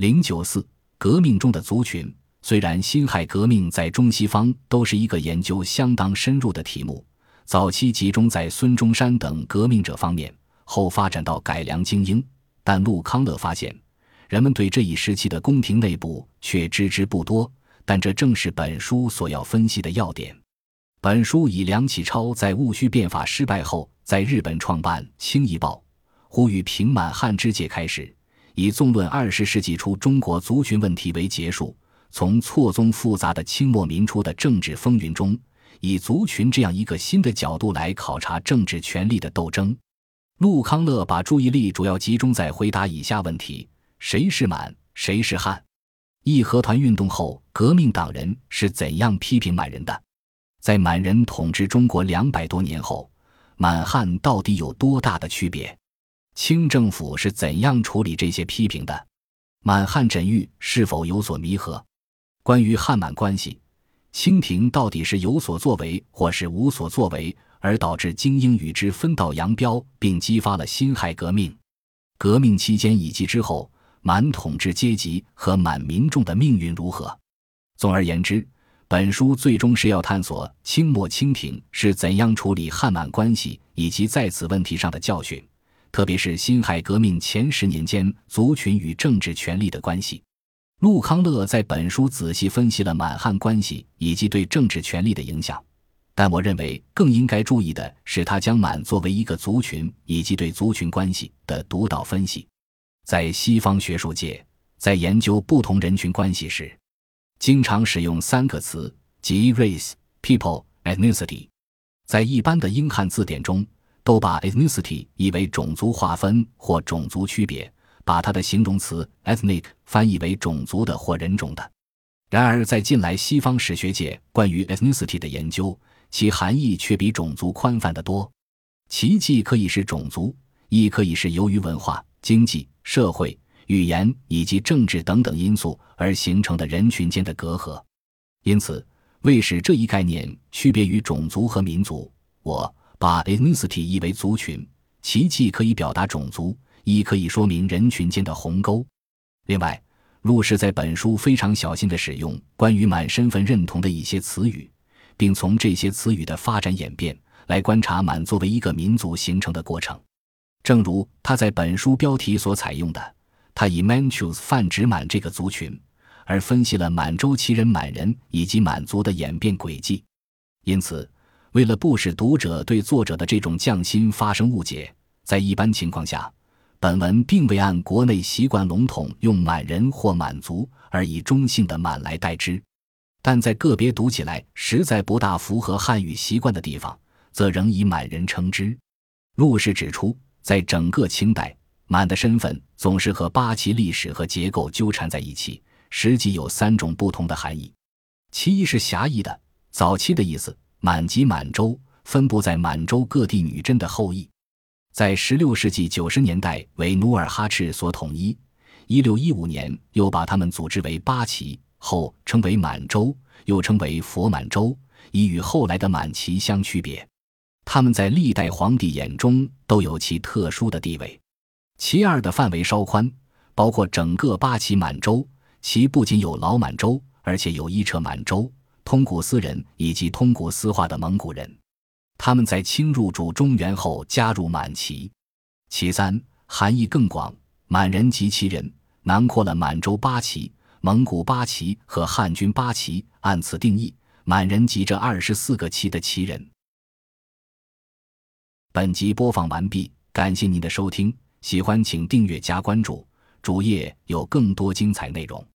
零九四革命中的族群，虽然辛亥革命在中西方都是一个研究相当深入的题目，早期集中在孙中山等革命者方面，后发展到改良精英，但陆康乐发现，人们对这一时期的宫廷内部却知之不多。但这正是本书所要分析的要点。本书以梁启超在戊戌变法失败后在日本创办《清夷报》，呼吁平满汉之界开始。以纵论二十世纪初中国族群问题为结束，从错综复杂的清末民初的政治风云中，以族群这样一个新的角度来考察政治权力的斗争。陆康乐把注意力主要集中在回答以下问题：谁是满？谁是汉？义和团运动后，革命党人是怎样批评满人的？在满人统治中国两百多年后，满汉到底有多大的区别？清政府是怎样处理这些批评的？满汉枕域是否有所弥合？关于汉满关系，清廷到底是有所作为，或是无所作为，而导致精英与之分道扬镳，并激发了辛亥革命？革命期间以及之后，满统治阶级和满民众的命运如何？总而言之，本书最终是要探索清末清廷是怎样处理汉满关系，以及在此问题上的教训。特别是辛亥革命前十年间，族群与政治权力的关系。陆康乐在本书仔细分析了满汉关系以及对政治权力的影响，但我认为更应该注意的是，他将满作为一个族群以及对族群关系的独到分析。在西方学术界，在研究不同人群关系时，经常使用三个词，即 race、people、ethnicity。在一般的英汉字典中。都把 ethnicity 译为种族划分或种族区别，把它的形容词 ethnic 翻译为种族的或人种的。然而，在近来西方史学界关于 ethnicity 的研究，其含义却比种族宽泛得多。其既可以是种族，亦可以是由于文化、经济、社会、语言以及政治等等因素而形成的人群间的隔阂。因此，为使这一概念区别于种族和民族，我。把 ethnicity 译为族群，其既可以表达种族，亦可以说明人群间的鸿沟。另外，陆氏在本书非常小心地使用关于满身份认同的一些词语，并从这些词语的发展演变来观察满作为一个民族形成的过程。正如他在本书标题所采用的，他以 Manchus 泛指满这个族群，而分析了满洲旗人满人以及满族的演变轨迹。因此。为了不使读者对作者的这种匠心发生误解，在一般情况下，本文并未按国内习惯笼统用满人或满族，而以中性的满来代之。但在个别读起来实在不大符合汉语习惯的地方，则仍以满人称之。陆氏指出，在整个清代，满的身份总是和八旗历史和结构纠缠在一起，实际有三种不同的含义。其一是狭义的，早期的意思。满及满洲分布在满洲各地女真的后裔，在16世纪90年代为努尔哈赤所统一，1615年又把他们组织为八旗，后称为满洲，又称为佛满洲，以与后来的满旗相区别。他们在历代皇帝眼中都有其特殊的地位。其二的范围稍宽，包括整个八旗满洲，其不仅有老满洲，而且有伊彻满洲。通古斯人以及通古斯化的蒙古人，他们在清入主中原后加入满旗。其三，含义更广，满人及其人，囊括了满洲八旗、蒙古八旗和汉军八旗。按此定义，满人及这二十四个旗的旗人。本集播放完毕，感谢您的收听，喜欢请订阅加关注，主页有更多精彩内容。